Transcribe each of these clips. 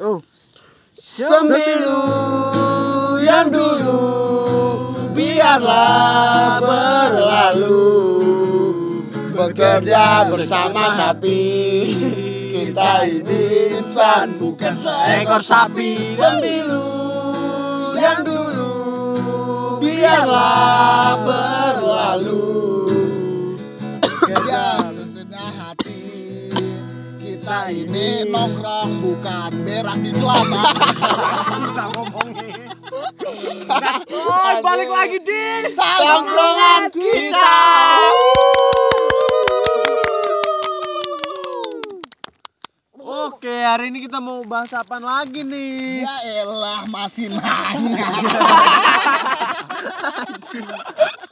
Oh, Semilu yang dulu biarlah berlalu. Bekerja bersama sapi. Kita ini insan bukan seekor sapi. Semilu yang dulu biarlah berlalu ini nongkrong bukan. Berak di celana susah ngomongnya. Oh, balik lagi di Tongkrongan kita. Oke, hari ini kita mau bahas apa lagi nih? Ya elah masih nanya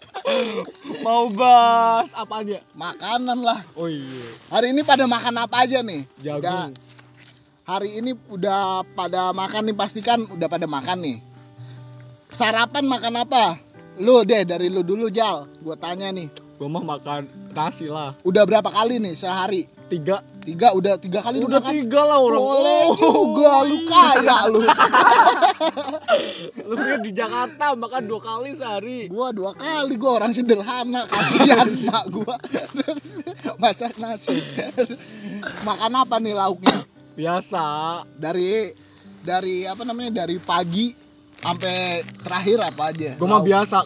mau bahas apa aja? Makanan lah Oh iya. Hari ini pada makan apa aja nih? Jagung. Udah, hari ini udah pada makan nih pastikan udah pada makan nih. Sarapan makan apa? Lu deh dari lu dulu Jal. Gua tanya nih. Gua mah makan nasi lah. Udah berapa kali nih sehari? Tiga. Tiga udah tiga kali Udah makan. tiga lah orang. Boleh Oh. juga lu kaya lu. Lu di Jakarta makan dua kali sehari. Gua dua kali gua orang sederhana kasihan mak gua. Masak nasi. makan apa nih lauknya? Biasa. Dari dari apa namanya? Dari pagi sampai terakhir apa aja? Gua mah biasa.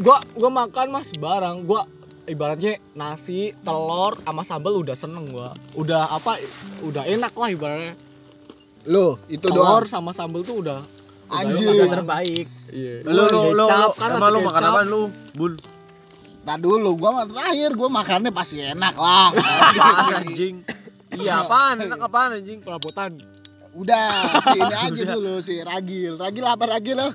Gua gua makan mas barang. Gua ibaratnya nasi, telur sama sambal udah seneng gua. Udah apa? Udah enak lah ibaratnya. Lu itu Telur doang. sama sambal tuh udah Anjing. udah terbaik. Iya. Lu lu lu, Kecap, lu kan lu makan apa lu? Bul. Nah dulu gua mah terakhir gua makannya pasti enak lah. Anjing? Iya, apaan? Enak apaan anjing? Perabotan. Udah, si ini aja dulu si Ragil. Ragil apa Ragil lo?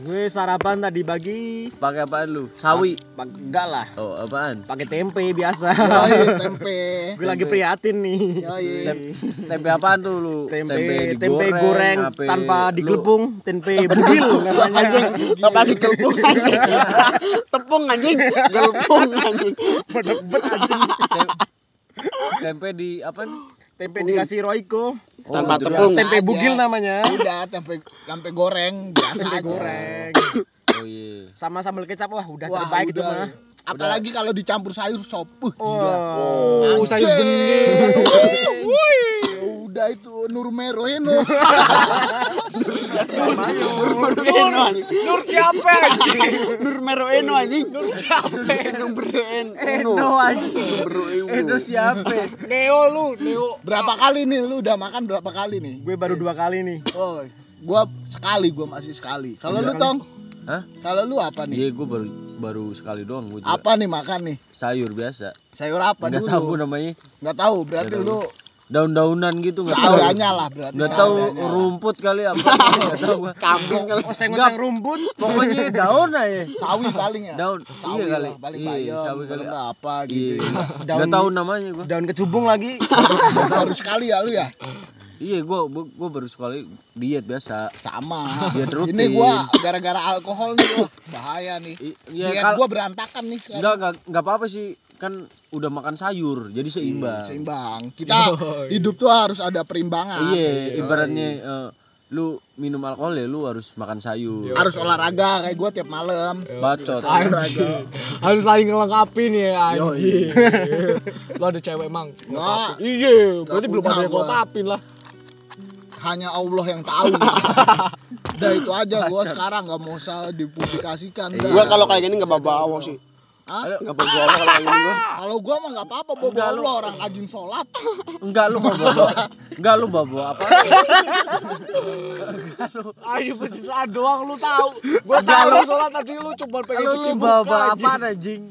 Gue sarapan tadi pagi. Pakai apaan lu? Sawi. Pag- enggak lah, Oh, apaan? pakai tempe biasa. Yoi, tempe. Gue lagi prihatin nih. Yoi. Tem- tempe apaan tuh lu? Tempe tempe goreng, apa? tanpa digelepung, tempe bugil namanya. Apa digelpung anjing Tepung anjing Gelpung anjing tem- tempe di apa nih? Tempe dikasih Royco. Tanpa gitu tepung Tempe aja. bugil namanya. Udah tempe tempe goreng biasa Tempe aja. goreng. Oh iya. Sama sambal kecap wah udah Wah, terbaik itu udah. mah. Apalagi kalau dicampur sayur sop. Uh, gila. Oh, sayur bening. Itu Nur Meroeno. Eno anjing Nur siapa anjing? Nur Meroeno anjing Nur siapa? Nur Meroeno Edo anjing. Edo siapa? Neo lu, Neo. berapa kali nih lu udah makan berapa kali nih? Gue baru dua kali nih. Oh, gua sekali gua masih sekali. Kalau lu tong? Hah? Kalau lu apa nih? Iya, gua baru baru sekali doang gua juga. Apa nih makan nih? Sayur biasa. Sayur apa Enggak tahu dulu? namanya. Enggak tahu, berarti Nggak tahu. lu Daun-daunan gitu enggak tahu. lah berarti. Enggak tahu rumput kali apa. Enggak tahu gua. Kambing kali Oseng-oseng rumput. Pokoknya daun aja. Sawi paling ya. Daun. Sawi Iya kali. lah, paling Iya, bayam, sawi kalau kali. nggak apa gitu. Iya. ya. Enggak tahu namanya gua. Daun kecubung lagi. Baru sekali ya lu ya? Iya, gua gua, gua baru sekali diet biasa. Sama. Diet rutin. Ini gua gara-gara alkohol nih wah, bahaya nih. I- iya, Diet kal- gua berantakan nih. enggak, enggak apa-apa sih. Kan udah makan sayur, jadi seimbang. Seimbang. Kita hidup tuh harus ada perimbangan. Iya, ibaratnya eh, lu minum alkohol ya lu harus makan sayur. Harus olahraga kayak gua tiap malam. Bacot. Anjing. Harus saling ngelengkapin ya anjing. Lu ada cewek emang? Nggak. Iya, berarti Nggak belum ada yang gua. ngelengkapin lah. Hanya Allah yang tahu. Udah itu aja gua sekarang nggak mau usah dipublikasikan. dah. Gua kalau kayak gini gak bawa sih Hah? Gak bawa kalau kayak gini gua Kalau gua mah nggak apa-apa bawa Enggak, lu- orang rajin sholat. Enggak lu bawa. Enggak lu bawa apa? Ayo pencitraan doang lu tahu. Gua tahu lu sholat tadi lu cuma pengen Lu lu bawa anjing. apa anjing?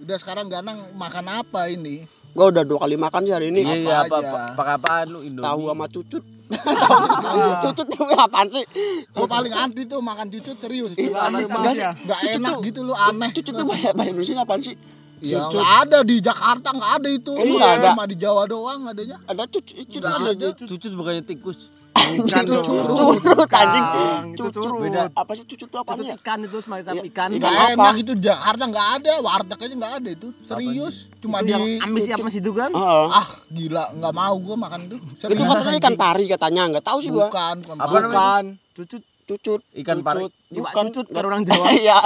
Udah sekarang Ganang makan apa ini? Gua udah dua kali makan sih hari ini Iya, iya, apa, aja? apa, pakai apaan lu Indomie? Tahu sama cucut Cucut itu apaan sih? Gua paling anti tuh makan cucut serius. Ih, aneh Nggak- banget ya. Nggak Cucut enak tuh- gitu lu aneh. Cucut itu bahasa Indonesia apaan sih? Ya nggak ada di Jakarta nggak ada itu. Nggak ada? Cuma di Jawa doang adanya. Ada cucut, cucut ada. Cucut bukannya tikus. Bukan dong. Curut anjing. Itu Cucut. curut. Beda. Apa sih cucut itu Cucut apanya? ikan itu semacam Iya. ikan. Ikan Nggak apa? enak itu Jakarta nggak ada, warteg aja nggak ada itu. Serius, cuma Itu di yang amis amis itu kan? Ah, gila, nggak mau gua makan itu. Serius. Itu katanya ikan pari katanya, enggak tahu sih gua. bukan, bukan. Apa? Bukan. Cucut. Cucut. Ikan pari. Iwak Bukan. cucut kalau orang Jawa. Iya.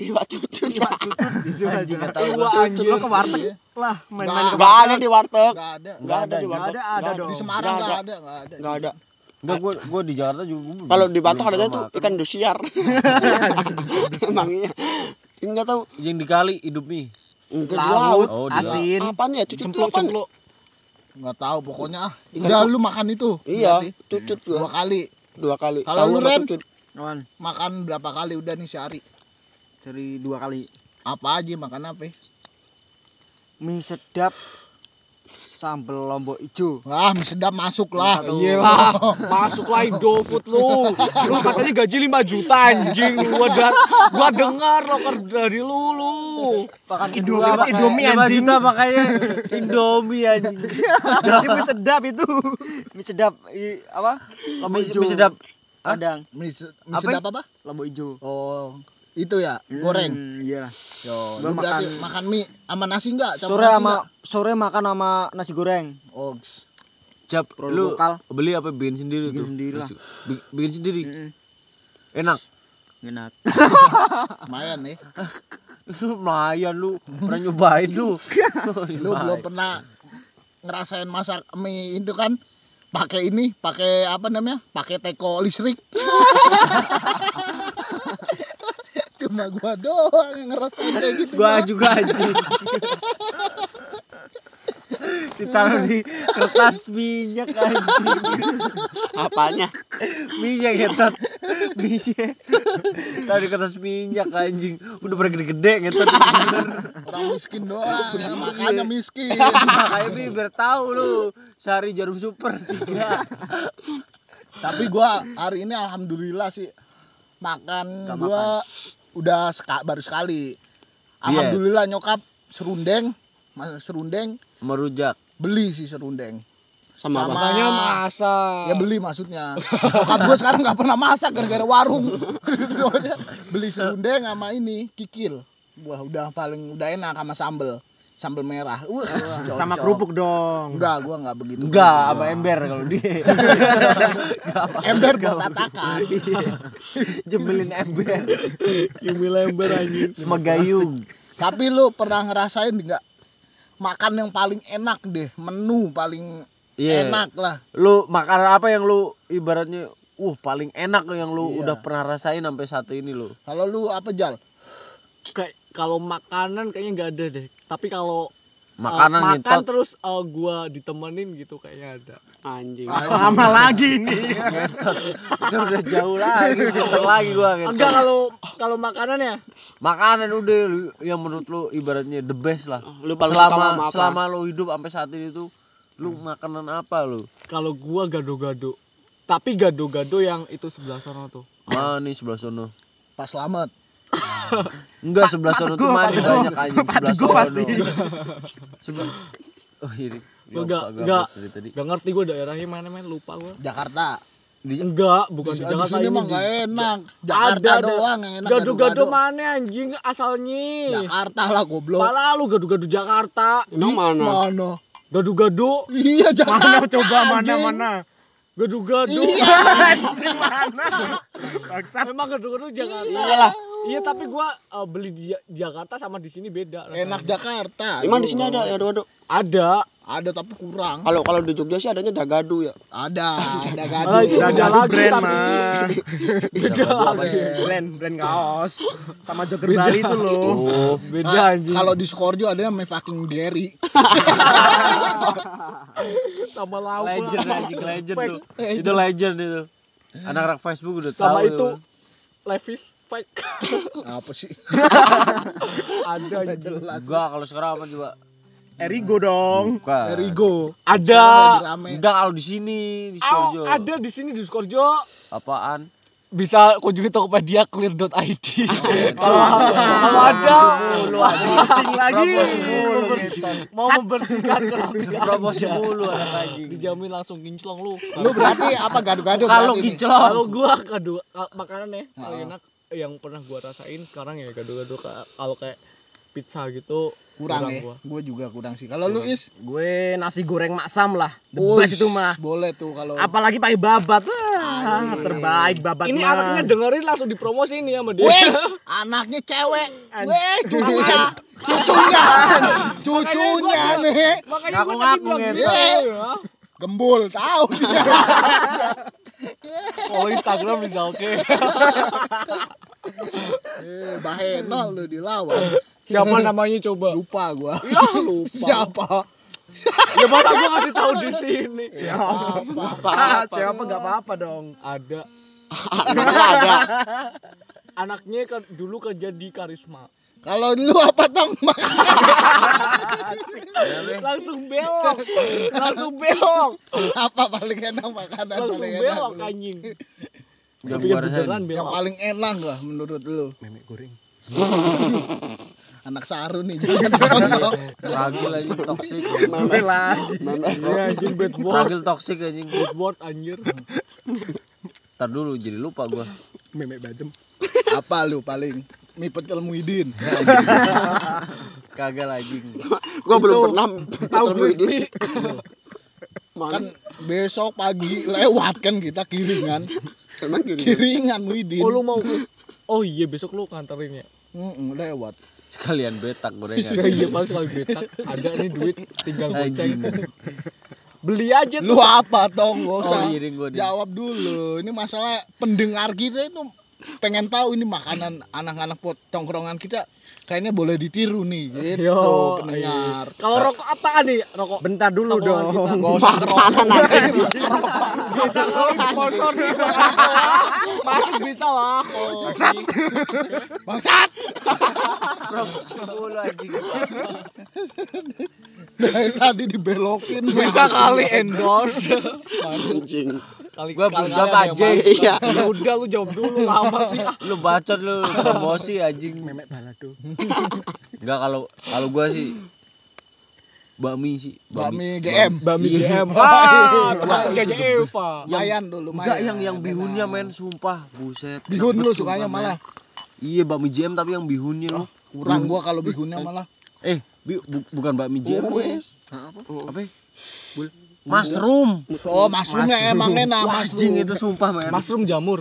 Iwak cucut. Iwak cucut gitu aja. nggak tahu Iwak gua. cucut lo ke warteg lah main-main ke Enggak ada warteg. di warteg. Nggak ada. Enggak ada di Nggak warteg. ada, ada dong. Di Semarang Nggak nggak ada. ada, nggak ada. Enggak ada. Enggak gua gua di Jakarta juga Kalau di belum ada tuh ikan dosiar. Emang iya. Enggak tahu. yang di kali hidup nih. Enggak Laut. Oh, asin. Apaan ya? Cucut Cempluk apaan? cempluk. Nggak tahu pokoknya ah. Udah lu makan itu. Iya, cucut Dua gua. kali. Dua kali. Kalau lu, Ren? Makan berapa kali udah nih sehari? dari dua kali. Apa aja makan apa? Mie sedap sambal lombok ijo. Wah, mie sedap masuk lah. Iyalah, masuk lah Indofood lu. Lu katanya gaji 5 juta anjing. Gua dan gua dengar lo dari lu lu. Makan Indomie, pakai Indomie lima anjing. juta makanya Indomie anjing. Berarti mie sedap itu. Mie sedap i, apa? Lombok ijo. mie sedap. Padang. Mie, se- mie Apa? sedap apa? Lombok ijo. Oh, itu ya, goreng. Hmm, iya. Yo, lu berarti makan- makan mie sama nasi enggak? Campur Sore sama sore makan sama nasi goreng. Oh, Cap, lu lokal. beli apa bikin sendiri Bikin tuh? sendiri lah. Bi- Bikin sendiri. Mm-mm. Enak. Enak. lumayan nih. Lu Melayan lu, pernah nyobain lu. Lu belum pernah ngerasain masak mie itu kan pakai ini, pakai apa namanya? Pakai teko listrik. Cuma gua doang yang ngerasain kayak gitu. Gua juga anjing. Ditaruh di kertas minyak anjing. Apanya? Minyak ngetot. Minyak. Taruh di kertas minyak anjing. Udah pada gede-gede ngetot. Orang miskin doang, ya, makanya miskin. Makanya Bi, biar tahu lu. Sehari jarum super tiga. Tapi gua hari ini alhamdulillah sih makan gua udah seka, baru sekali. Alhamdulillah nyokap serundeng, mas serundeng Merujak. beli sih serundeng. Sama, apa? Makanya masak. Ya beli maksudnya. Nyokap gua sekarang nggak pernah masak gara-gara warung. beli serundeng sama ini kikil. Wah udah paling udah enak sama sambel, sambel merah. Wah, Sama cocok. kerupuk dong. Enggak, gua enggak begitu. Enggak, sama ember kalau dia. Ember buat tatakan. Jembelin ember. Jemil ember anjing. Sama gayung. Tapi lu pernah ngerasain nggak makan yang paling enak deh, menu paling Iya. enak lah. Lu makanan apa yang lu ibaratnya uh paling enak yang lu Iya. udah pernah rasain sampai saat ini lu? Kalau lu apa jal? Kayak kalau makanan kayaknya nggak ada deh. Tapi kalau uh, Makanan makan ngetot. terus uh, gua ditemenin gitu kayaknya ada. Anjing. Lama lagi nih. Itu udah jauh lagi, muter lagi gua ngetot. Enggak kalau kalau makanan ya Makanan udah yang menurut lu ibaratnya the best lah. Lu selama selama lu hidup sampai saat ini tuh lu makanan apa lu? kalau gua gado-gado. Tapi gado-gado yang itu sebelah sana tuh. Mana nih sebelah sono? Pas selamat. Enggak sebelah sono tuh mana banyak anjing sebelah sono. pasti. Sebelah Oh ini. Gua enggak gua enggak enggak ngerti gua daerahnya mana men lupa gua. Jakarta. Enggak, bukan di, Di, Jakarta sini ini. mah di- nggak enak. Jakarta ada, ada. doang yang enak. Gado-gado mana anjing asalnya? Jakarta lah goblok. Pala lu gado-gado Jakarta. Emang mana? Mana? Gado-gado, Iya Jakarta. Mana coba mana mana. gado-gado. Iya. Anjing mana. Bangsat. Emang gado-gado Jakarta. Iya, tapi gua uh, beli di Jakarta sama di sini beda. rasanya. Enak Jakarta. Emang di sini ada ya aduh Ada. Ada tapi kurang. Kalau kalau di Jogja sih adanya dagadu ya. Ada, ada Ah, itu beda lagi brand tapi mah. beda lagi. Brand brand kaos. Sama jogger Bali itu loh. Oh, Beda Ah, anjing. Kalau di Skorjo ada yang fucking Derry. sama lauk legend anjing legend tuh. Itu legend itu. Anak-anak Facebook udah tahu. Sama itu tuh. Levis fake. Apa sih? ada jelas. Enggak kalau sekarang apa coba? Erigo dong. Bukan. Erigo. Ada. Enggak kalau di sini di Oh, Sojo. ada di sini di Sukorjo. Apaan? Bisa kunjungi Tokopedia clear.id. Kalau kalau ada lagi. mau membersihkan kerampian promosi mulu anak anjing dijamin langsung kinclong lu. Lu berarti apa gado-gado kalau berarti nih? kinclong Kalau gua kedua ka- makanan ya paling enak yang pernah gua rasain sekarang ya gado-gado ka- kalau kayak pizza gitu kurang ya. gua. Gue juga kurang sih. Kalau lu is Gue nasi goreng maksam lah. The Ush, best itu mah. Boleh tuh kalau Apalagi pakai babat. Wah, terbaik babat Ini anaknya dengerin langsung dipromosi ini sama dia. Wes, anaknya cewek. Weh, cucunya. Cucunya. Cucunya nih. Makanya gua tadi bilang gitu ya. Gembul, tahu dia. Follow Instagram bisa oke. Eh, Bahena lu dilawan. Siapa namanya coba? Lupa gua. Ya lupa. Siapa? Ya mana gua kasih tahu di sini. Ah, siapa nggak apa-apa dong. Ada Anaknya ada. anaknya ke, dulu kerja di Karisma. Kalau lu apa tong? Langsung belok. Langsung belok. apa paling enak makanan Langsung paling belok lu? anjing. Kan beneran Yang paling enak gak menurut lu? Memek goreng. Anak saru nih jangan ditonton. Ragil anjing toksik Memek lagi. Iya anjing bad word. Ragil toksik anjing Bad word anjir. Ntar dulu jadi lupa gua Memek bajem. apa lu paling? Mie pecel Muhyiddin. kagak anjing Gua belum pernah Tahu. Muhyiddin. Kan besok pagi lewat kan kita kiringan. Emang. Kiringan Muhyiddin. Oh lu mau Oh iya besok lu kanterin ya. Mm-mm, lewat. Sekalian betak gorengan Ya iya paling sekali betak. Ada nih duit tinggal goceng. Beli aja Lu tuh. apa tong? Gak usah. Oh, iring gua nih. Jawab dulu. Ini masalah pendengar kita itu pengen tahu ini makanan anak-anak pot tongkrongan kita kayaknya boleh ditiru nih gitu Yo, pendengar. Kalau rokok apaan nih? Rokok Bentar dulu dong. kita. Gak usah kerokok. bisa kali sponsor nih masuk bisa lah kopi Bangsat. promosi mulu anjing Dari tadi dibelokin. bisa kali endorse Anjing. Kali Gua belum jawab, masuk. Iya. ya udah lu jawab dulu lama sih ah. lu bacot lu promosi anjing Memek balado. enggak kalau kalau gua sih bakmi sih Bakmi GM. Bami Iya. GM ah kayaknya Eva Lumayan dulu, enggak yang yang bihunnya men sumpah buset Bihun lu sukanya malah. iya bakmi jam tapi yang bihunnya lu Kurang gua kalau bihunnya malah. eh bukan bakmi jam wes apa ya? Bul- mushroom Oh, mushroomnya emang enak Wah, mushroom. anjing itu sumpah men mushroom jamur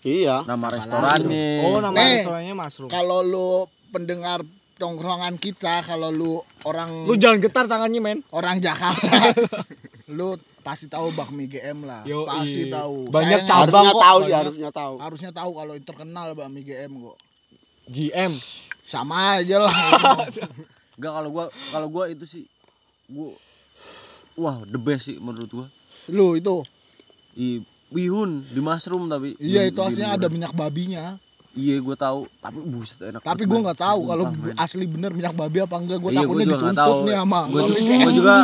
Iya. nama restorannya oh nama Nih. restorannya mushroom Kalau lu pendengar tongkrongan kita, kalau lu orang lu jangan getar tangannya men orang Jakarta, lu pasti tahu bakmi GM lah. Yo, pasti iya. tahu. Banyak Sayangnya cabang Harusnya kok, tahu sih, harusnya tahu. harusnya tahu kalau terkenal bakmi GM kok. GM Sama aja lah. enggak kalau gua kalau gua itu sih gua wah the best sih menurut gua lu itu. i bihun di mushroom tapi Iya itu aslinya ada minyak babinya. iya gua tahu tapi buset enak Tapi gua nggak tahu kalau asli bener minyak babi apa enggak. Gua Iya, takutnya gua juga nggak dituntut tahu. nih sama. Gua, juga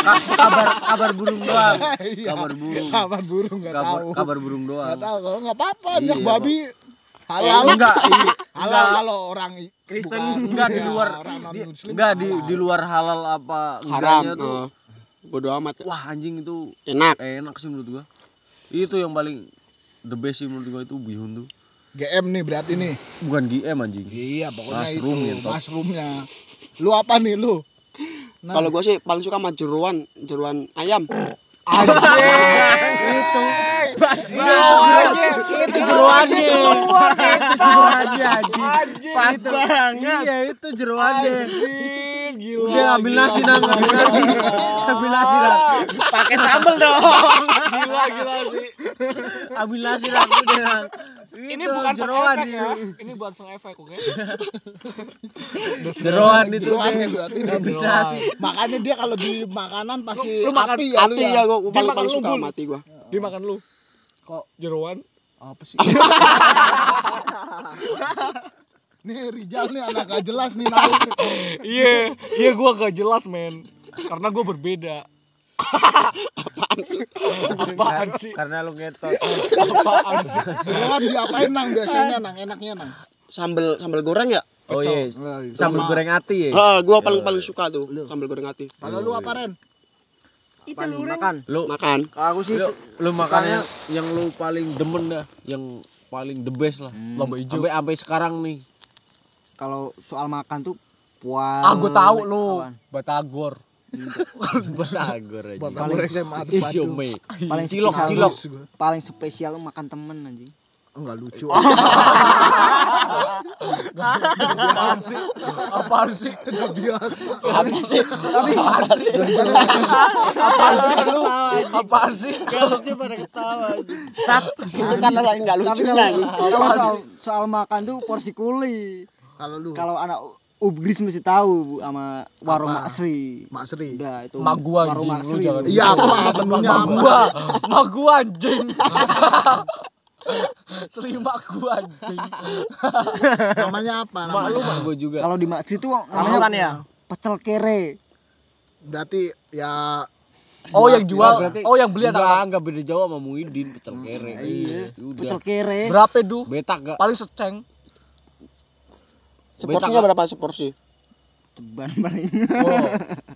ka- kabar kabar burung doang. Iya. Kabar burung. Kabar burung nggak Kabar, tahu. kabar burung doang. Nggak tahu kalau nggak apa-apa Iya, minyak babi halal. Enggak, iya. halal kalau orang Kristen. bukan- enggak di luar di- enggak di di luar halal apa enggaknya tuh. Bodo amat. Wah, anjing itu Enak. enak sih menurut gua. Itu yang paling the best sih menurut gua itu bihun tuh. GM nih berarti nih. Bukan GM anjing. Iya pokoknya Mushroom itu gitu. mushroomnya. Lu apa nih lu? Nah, Kalau gua sih paling suka sama jeruan, jeruan ayam. itu itu jeroannya itu jeroannya anjing pas banget iya itu jeroannya Anjir, gila udah ambil gila. nasi nang ambil nasi ambil nasi nang Pakai sambel dong. gila gila sih ambil nasi nang udah nang ini Itu bukan sound jeroan efek ya itu. ini bukan sound efek oke jeroan itu jeroannya deh. berarti ambil jeroan. nasi Makanya dia kalau di makanan pasti Lu- lu makan hati ya lu Hati ya. ya gua paling paling suka mati gua. dia makan lu Kok jeroan apa sih? nih Rijal nih anak gak jelas nih naik. iya iya gua gak jelas men karena gua berbeda Apaan sih? Karena lu ngetot. Apaan sih? Lu kan diapain nang biasanya nang enaknya nang. Sambel sambal goreng ya? Oh iya. Nah, Sambal sama- goreng hati ya. Ah, gua paling paling suka tuh sambal goreng hati. Kalau lu apa Ren? Makan. Lu Makan. Aku sih lu, lu makan yang, yang lu paling demen dah, yang paling the best lah. Lomba hijau. Sampai sampai sekarang nih. Kalau soal makan tuh puas. Ah, gue tahu lu. Batagor. Batagor aja. Batagor SMA paling Cilok, spesial cilok. paling spesial makan temen anjing Enggak lucu. Apaan sih? Apaan sih? Apa sih? tapi Apaan sih lu? Apaan sih? Kalau lucu pada ketawa aja. Itu karena lagi enggak tapi lucunya kalau gitu. kalau soal soal makan tuh porsi kuli Kalau lu kalau anak Ubgris mesti tahu Bu, sama warung? Mak Sri Mak Sri. udah itu Mak gua warung Mak lu Sri jangan- Iya apa apa? Gua, mak gua anjing. Selimak gua anjing. Namanya apa? Mak Namanya? lu mak gua juga. kalau di Mak Sri tuh Ramasan ya? pecel kere Berarti ya Oh yang jual, Berarti- oh yang beli enggak, anak enggak beda jauh sama Muhyiddin pecel kere. iya pecel kere Berapa du? Betak gak? Paling seceng. Seporsinya berapa seporsi? ceban paling Oh,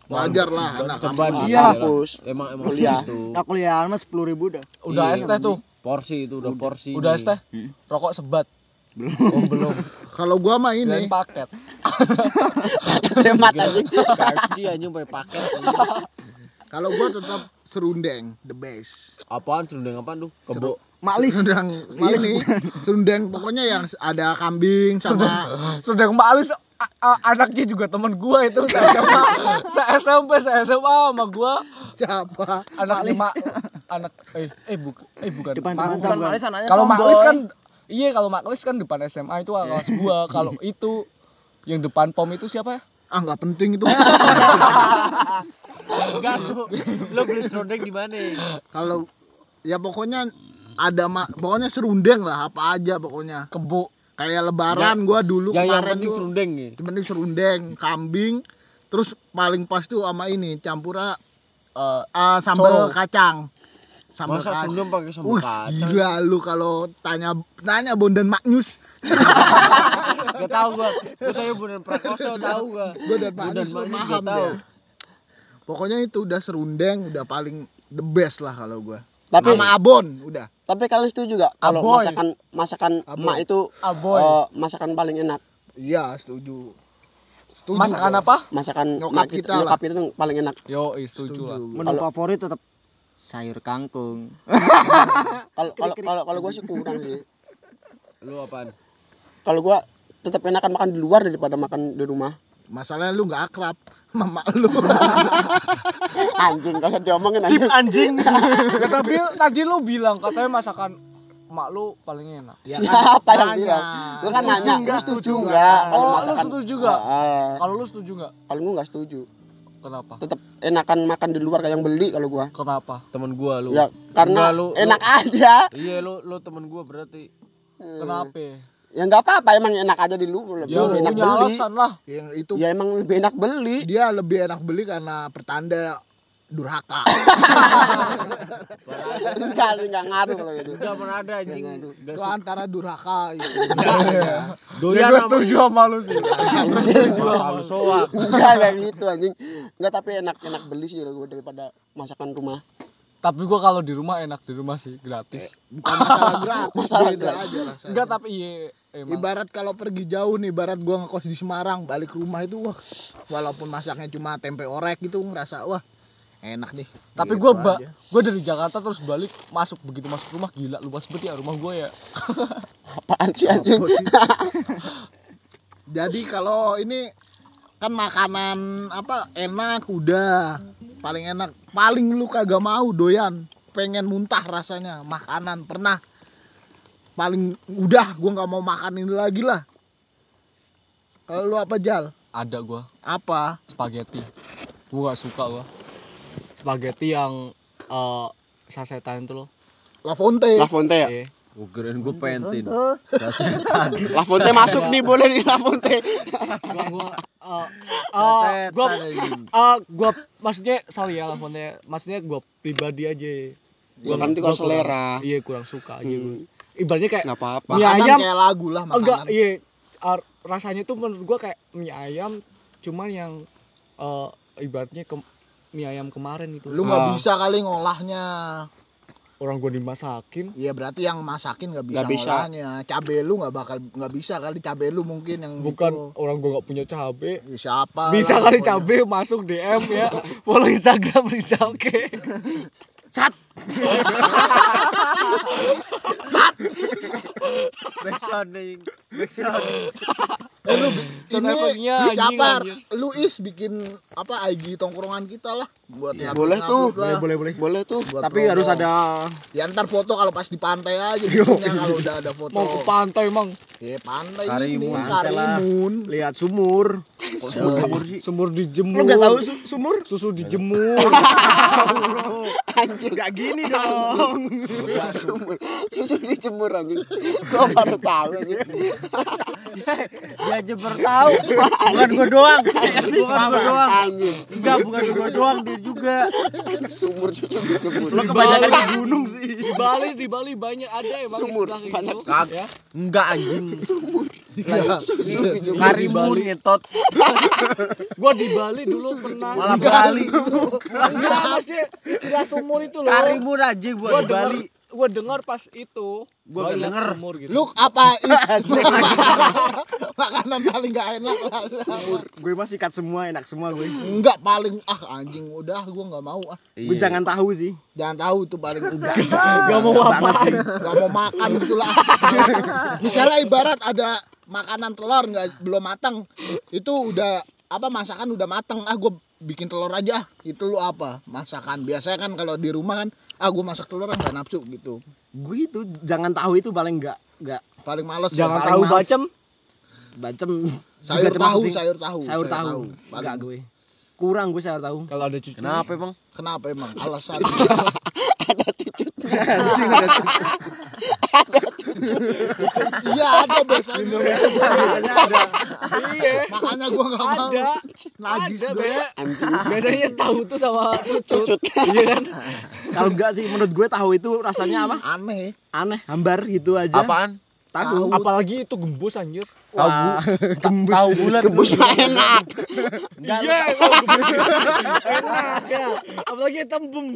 wajar lah anak kampus. Iya. Kampus. Emang emang Kuliah. gitu. nah kuliah mah sepuluh ribu dah Udah Iya. es teh tuh. Porsi itu udah porsi. Udah es teh. Rokok sebat. Belum. Oh, belum. Kalau gua mah ini paket. Hemat anjing. KFC aja sampai paket. kalau gua tetap serundeng the best. Apaan serundeng apaan tuh? Kebo. maklis Serundeng. Ini serundeng pokoknya yang ada kambing sama Sedang Mbak Alis a- a- anaknya juga teman gua itu. Saya SMA, saya SMP, saya SMA sama gua. Siapa? anaknya mak anak eh eh bukan eh bukan. Depan teman bukan sama. Mak Alis. kalau Mak Alis kan iya kalau Mak Alis kan depan SMA itu kelas gua. Kalau itu yang depan pom itu siapa ya? Ah nggak penting itu. Enggak lu. Lu beli serundeng di mana? Kalau ya pokoknya ada mak pokoknya serundeng lah apa aja pokoknya. kebo Kayak lebaran gua dulu Yang yang kemarin penting tuh serundeng nih. yang penting serundeng, kambing, terus paling pas tuh sama ini campura eh ah, sambal Coro. kacang. Sambal Masa kacang. pakai sambal Wih, kacang? gila lu kalau tanya nanya Bondan Magnus. Gak tau gua. Gua tanya Bondan Prakoso tahu gua. Bondan Magnus paham tahu. Ya. Pokoknya itu udah serundeng, udah paling the best lah kalau gua. Tapi Sama abon udah. tapi kalian setuju gak kalau Aboy. masakan masakan Aboy. emak itu Aboy. eh, masakan paling enak? Iya, setuju. Setuju. masakan gua. apa Masakan Nyokap emak kita nyokap itu paling enak. yo eh, setuju lah menu favorit tetap sayur kangkung Kalau kalau kalau kalau gua sih kurang sih. Lu apaan? Kalau gua tetap enakan makan di luar daripada makan di rumah. Masalahnya lu nggak akrab sama mak lu. Anjing kalau diomongin anjing. anjing ya, tapi tadi lu bilang katanya masakan mak lu paling enak Ya kan, Siapa yang nanya. bilang? Lu kan nanya, lu setuju. Kalau oh lu masakan setuju gak Ah, kalau lu setuju gak kalau gua enggak setuju. kenapa Tetap enakan makan di luar kayak yang beli kalau gua. kenapa Temen gua lu. Ya karena Enggak, lu, enak aja. Lu, iya lu lu temen gua berarti. kenapa Ya enggak apa-apa emang enak aja di luar. ya Lebih enak punya beli. alasan lah Yang itu Ya emang lebih enak beli. dia lebih enak beli karena pertanda durhaka. enggak sih enggak ngaruh kalau gitu. Enggak pernah ada anjing. Enggak itu antara durhaka itu. ya doyan gue sama setuju sama lu sih Kalau soak. Enggak kayak gitu anjing. Enggak tapi enak enak beli sih daripada masakan rumah. Tapi gua kalau di rumah enak di rumah sih gratis Bukan masalah gratis, Masalah beda aja rasanya. enggak tapi iya emang Ibarat kalau pergi jauh nih, ibarat gua ngekos di Semarang, balik ke rumah itu wah, walaupun masaknya cuma tempe orek gitu ngerasa wah enak nih. tapi Gitu gua ba aja. gua dari Jakarta terus balik masuk begitu masuk rumah gila luas banget ya rumah gua ya Apaan sih anjing? Jadi kalau ini kan makanan apa enak udah paling enak. Paling lu kagak mau doyan. Pengen muntah rasanya makanan. Pernah. Paling udah gua nggak mau makan ini lagi lah. Kalau lu apa jal? Ada gua. Apa? Spaghetti. Gua gak suka gua. Spaghetti yang eh sasetan itu loh. La Fonte. La Fonte ya? Iya. Gue kirain gue pentin. Lafonte masuk nih boleh nih Lafonte. gua gua eh, eh, gua eh, gua maksudnya sorry ya Lafonte maksudnya gua pribadi aja Gua kan itu kalau selera. iya kurang suka aja gua. ibaratnya kayak Nggak apa-apa. mie ayam kayak lagu lah enggak makanan. iya eh, rasanya tuh menurut gua kayak mie ayam cuman yang ibaratnya ke, mie ayam kemarin itu Lu nggak Ah. bisa kali ngolahnya. Orang gua dimasakin Iya berarti yang masakin nggak bisa, Nggak bisa. ngolahnya. Cabe lu nggak bakal nggak bisa kali cabe lu mungkin yang bukan gitu. orang gua nggak punya cabe Ya, siapa? bisa lah kali pokoknya. cabe masuk DM ya follow Instagram bisa oke Backsound nih. Backsound. Eh, lu ini siapa? anjing. Lu is bikin apa IG tongkrongan kita lah buat Ya, boleh tuh. lah. boleh boleh Boleh tuh. Buat tapi promo. harus ada Ya ntar foto kalau pas di pantai aja bikinnya kalau udah ada foto. mau ke pantai emang Ya pantai Karimun. ini. Karimun. lihat sumur Sumur sih. sumur dijemur lu nggak tahu su- sumur susu dijemur Anjir. nggak gini dong Sumur. Susu dijemur anjing. Gua baru tahu anjing. Dia baru tahu. Bukan gua doang. Bukan gua doang. Anjing. Enggak, bukan gua doang, dia juga. Sumur susu dijemur. lu kebanyakan di gunung sih di Bali di Bali banyak ada emang Sumur, kayak banyak gitu ya Enggak anjing. Iya. Susu dijemur. Karimun ngetot. gua di Bali dulu pernah Malah Bali. enggak maksudnya istilah sumur itu loh Karimun aja gua di Bali. Gua dengar pas itu Gua nggak banyak denger. sumur gitu Lu apa is? Makanan paling gak enak lah. gue masih ikat semua enak semua gue Enggak paling ah anjing udah gua nggak mau ah. gue jangan tahu sih Jangan tahu tuh paling enggak. gak mau apa Gak mau makan gitu lah. Misalnya ibarat ada makanan telur nggak belum matang, itu udah apa masakan udah matang ah gue bikin telur aja itu lu apa? Masakan. Biasanya kan kalau di rumah kan ah gue masak telur ah, nggak nafsu gitu. Gue itu jangan tahu itu paling nggak nggak. Paling males jangan ya, tahu males. bacem. Bacem. Sayur tahu sih. sayur tahu sayur tahu. Paling- enggak gue. Kurang gue sayur tahu. Kalau ada cucu. Kenapa emang? kenapa emang? Alasan. Ada cucutnya. iya ada biasanya. Iya. Makanya gue nggak mau. Ada. Najis ada gue biasanya tahu tuh sama cucut. Iya kan? Kalau enggak sih menurut gue tahu itu rasanya apa? Aneh. Aneh. Hambar gitu aja. Apaan? tahu. Apalagi itu gembus anjir Tahu bu. Tahu bulat. Gembus enak. iya gembus enak ya apalagi tembem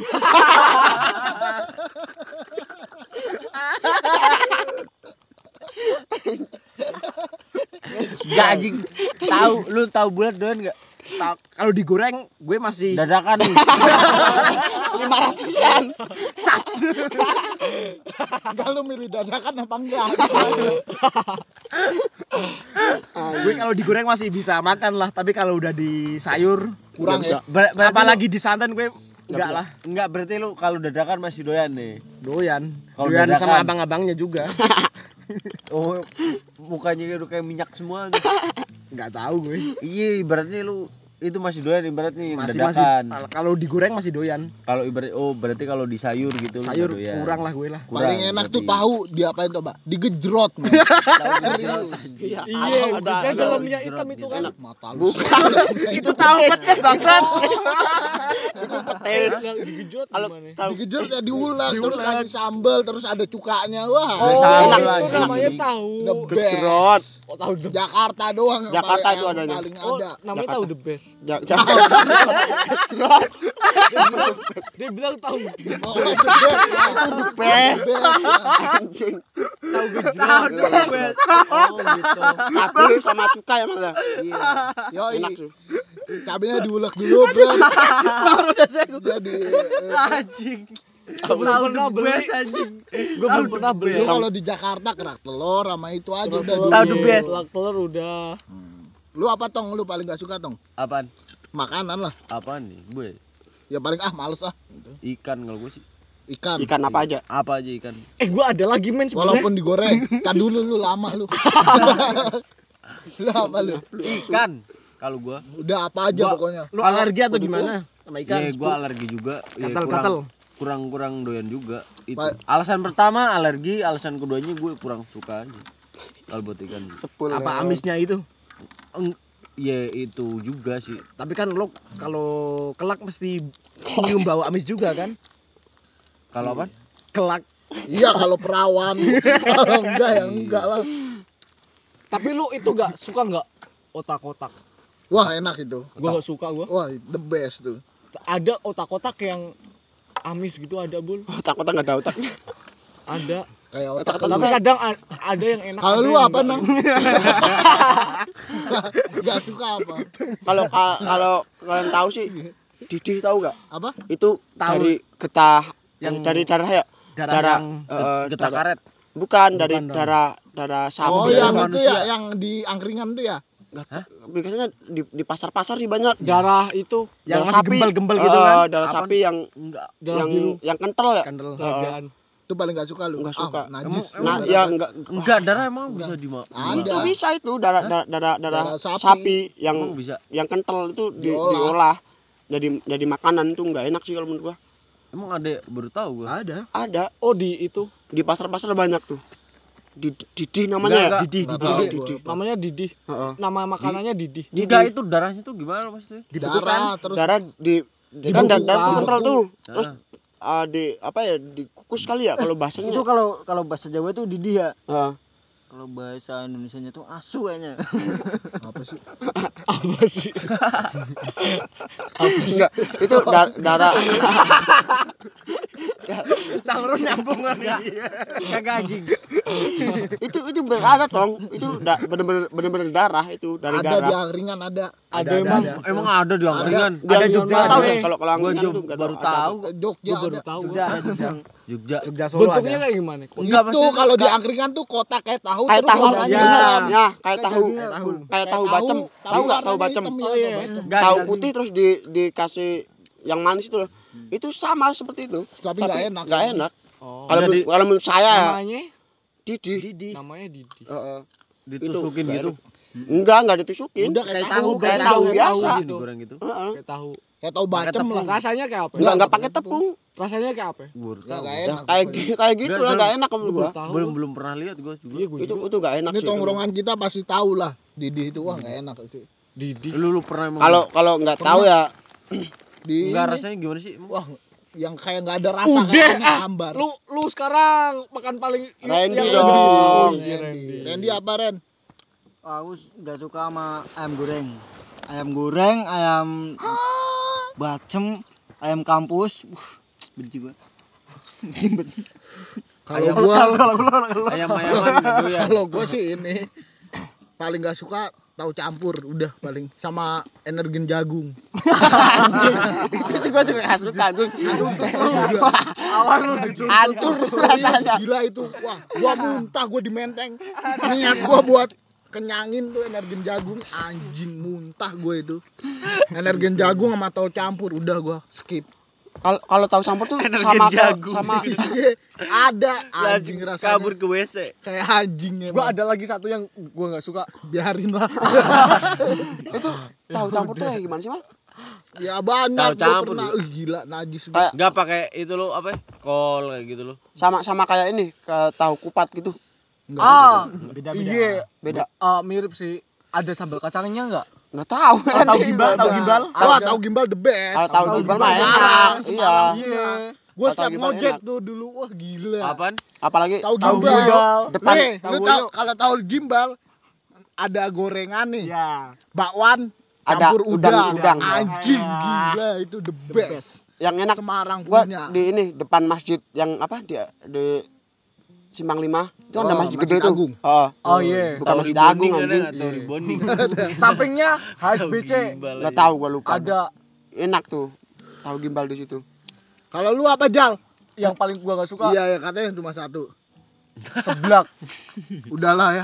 Enggak anjing. Tahu, lu tahu bulat doan enggak? Kalau digoreng gue masih Dadakan. Lima ratusan. enggak lu milih dadakan apa enggak gue kalau digoreng masih bisa makan lah tapi kalau udah di sayur kurang ya Ber- berarti apalagi di santan gue enggak lah enggak berarti lu kalau dadakan masih doyan nih. doyan Kalau doyan dadakan. sama abang-abangnya juga Oh, mukanya udah kayak minyak semua. nih. nggak tahu gue Iya, ibaratnya lu itu masih doyan ibaratnya masih masih dadakan. kalau digoreng masih doyan Kalau ibarat oh berarti kalau di sayur gitu sayur doyan. kurang lah gue lah Kurang, paling enak tuh berarti. tahu diapain coba digejrot. Iya, iya ada ada ada. dalam minyak hitam itu kan mata lu itu tahu pedes bangsat Tes. yang digejot Kalau gimana tahu digejrot ya diulek terus kasih sambal terus ada cukanya wah Oh, enak. sambal itu lagi. namanya tahu Gejrot. oh tahu Jakarta doang Jakarta itu adanya. paling oh ada namanya tahu the best Ja- ja- Gejrot. dia bilang tahu oh, the best ya. The best. The best. Anjing. tahu gejrot oh gitu Cabai sama cuka ya mas ya. Iya. Enak tuh. Cabenya diulek dulu, Bro. Baru Jadi eh, Anjing. belum pernah beli anjing. gue belum pernah beli kalau di Jakarta kerak telur sama itu aja udah. Tahu the best. Kerak telur udah Lu apa tong? Lu paling gak suka tong? Apaan? Makanan lah. Apaan nih? Gue Ya paling ah males ah. ikan kalau gue sih. Ikan. Ikan apa aja? Apa aja ikan? eh gue ada lagi men sebenarnya Walaupun digoreng, kan dulu lu lama lu. lu apa lu? Ikan. Kalau gua Udah apa aja Gua- pokoknya. lu alergi atau gimana sama ikan Iya, gua alergi juga. Ya, Gatal, kurang, gatal. kurang kurang doyan juga. itu. Alasan pertama alergi, alasan keduanya gue kurang suka aja. Kalau buat ikan. Sepul. Apa amisnya itu? Eng- Ya itu juga sih. Tapi kan lo kalau kelak mesti nyium bau amis juga kan? Kalau apa? Kelak. Iya kalau perawan. kalau enggak ya enggak lah. Tapi lu itu gak suka nggak otak-otak? Wah enak itu. Gua gak suka gua. Wah the best tuh. Ada otak-otak yang amis gitu ada bul. Otak-otak enggak ada otaknya. Ada. Kayak otak Tapi kadang ada yang enak. Kalau lu apa enggak. nang? Gak suka apa? Kalau ka- kalau kalian tahu sih Didih tahu nggak? Apa? Itu dari getah yang dari darah ya. Darah yang eh, getah darah- karet. Bukan dari darah darah sapi. Oh ya. yang itu ya yang di angkringan tuh ya. Nggak tahu. biasanya di di pasar-pasar sih banyak. Darah itu Yang Darah masih gembel-gembel gitu Eh, kan? darah sapi yang Enggak. darah yang biru. yang kental ya. Kental. Kerajaan. Itu paling gak suka lu. Nggak suka. Ah, najis. Nah, ya enggak Enggak, darah emang bisa dimakan. Ada. itu bisa itu darah darah darah, darah Darah sapi. sapi. yang Emang bisa. yang kental itu di- Diolah. diolah. jadi jadi makanan itu nggak enak sih kalau menurut gua. Emang ada baru tahu gua. Ada. Ada Oh di itu di pasar-pasar banyak tuh. Di Didih namanya ya. Enggak, Didi, Nggak Didi. tahu Didi. gua. namanya Didi. Heeh. Nama makanannya Didi. Enggak itu darahnya tuh gimana maksudnya? Darah terus darah di, kan darah, tuh kental tuh. Terus Ah, di apa ya dikukus kali ya kalau bahasanya. Itu kalau kalau bahasa Jawa itu Didi ya. Heeh. Kalau bahasa Indonesianya tuh asu kayaknya. apa sih? Apa sih? Enggak, itu da- darah Salur nyambung kan Kagak anjing. itu itu berada tong itu da, bener-bener bener-bener darah itu dari Ada di darah angkringan ada. Ada emang. Emang ada di angkringan. Di Ada Jogja tahu ada. deh kalau kalau angkringan baru ada. tahu. Jogja ada. tahu. Jogja ada Jogja. Jogja. Solo Bentuknya ada. kayak gimana? Enggak itu kalau di angkringan tuh kotak kayak tahu kayak tahu ya. ya kayak tahu Kayak tahu. kayak tahu bacem tahu nggak tahu bacem Oh, iya, iya. tahu. Enggak, enggak. putih terus di dikasih yang manis itu loh itu sama seperti itu Tapi nggak enak. nggak enak Oh. kalau kalau menurut saya Namanya Didi. namanya Didi. Heeh. ditusukin Itu, gitu. enggak enggak ditusukin Udah kayak tahu, kayak tahu tahu biasa gitu. Goreng gitu. Kayak tahu. Kayak tahu bacem lah. Rasanya kayak apa? enggak enggak pakai tepung Rasanya kayak apa? Gua baru Nggak tahu. nggak ya, enak. kayak kayak gitu lah nggak. enggak enak menurut gua. Belum belum pernah lihat gua juga. Iya gue itu juga. itu enggak enak Ini sih tongkrongan kita pasti tahu lah. Didi itu wah nggak enak itu. Didi. Lu lu pernah emang kalau kalau nggak tahu ya Di enggak rasanya gimana sih? Wah yang kayak nggak ada rasa Udah kayak ah, hambar. lu lu sekarang makan paling Randy yang dong. Oh, Randy. Randy. Randy apa Ren? Aku nggak suka sama ayam goreng. Ayam goreng, ayam bacem, ayam kampus. Benci gue. Kalau gua gitu ya. kalau gua sih ini paling nggak suka tahu campur udah paling sama energen jagung. itu gua juga suka tuh Awal lu hancur rasanya Gila itu. Wah, gua muntah gua di menteng. Niat gua buat kenyangin tuh energen jagung anjing muntah gue itu energen jagung sama tahu campur udah gua skip kalau kalau tahu campur tuh sama jagung. sama ada anjing rasanya kabur ke WC. kayak anjing Gua emang ada lagi satu yang gua nggak suka. biarin lah itu tahu campur tuh kayak gimana sih mal ya banyak Tahu gua campur, pernah. Ih, gila najis gua. kayak Enggak pakai itu lo apa? ya? Kol kayak gitu lo. sama sama kayak ini ke tahu kupat gitu Nggak, Ah, Beda-beda. iya. beda Ah, mirip sih. Ada sambal kacangnya nggak? nggak tahu Oh, tahu gimbal, tahu gimbal. Wah, tahu gimbal the best. Kalau tahu gimbal mah enak iya. Iya. Gua Tahu setiap gimbal ngojek tuh dulu, wah gila. Apaan? apalagi Tahu Tahu gimbal. gimbal. Depan. Nih, Tahu lu tahu kalau tahu gimbal ada gorengan nih. Ya. Bakwan Ada campur udang, udang. udang. Anjing gila itu the best. yang enak Semarang gua punya. di ini depan masjid yang apa dia di Simpang Lima itu ada masjid Masjid gede tuh Agung. oh Oh iya. bukan Tahu masjid agung ada anjing. Sampingnya HSBC. Gimbal nggak aja. tahu gua lupa Ada enak tuh tahu gimbal di situ Kalau lu apa Jal? yang paling gua nggak suka Iya ya katanya cuma satu. seblak. Udahlah ya.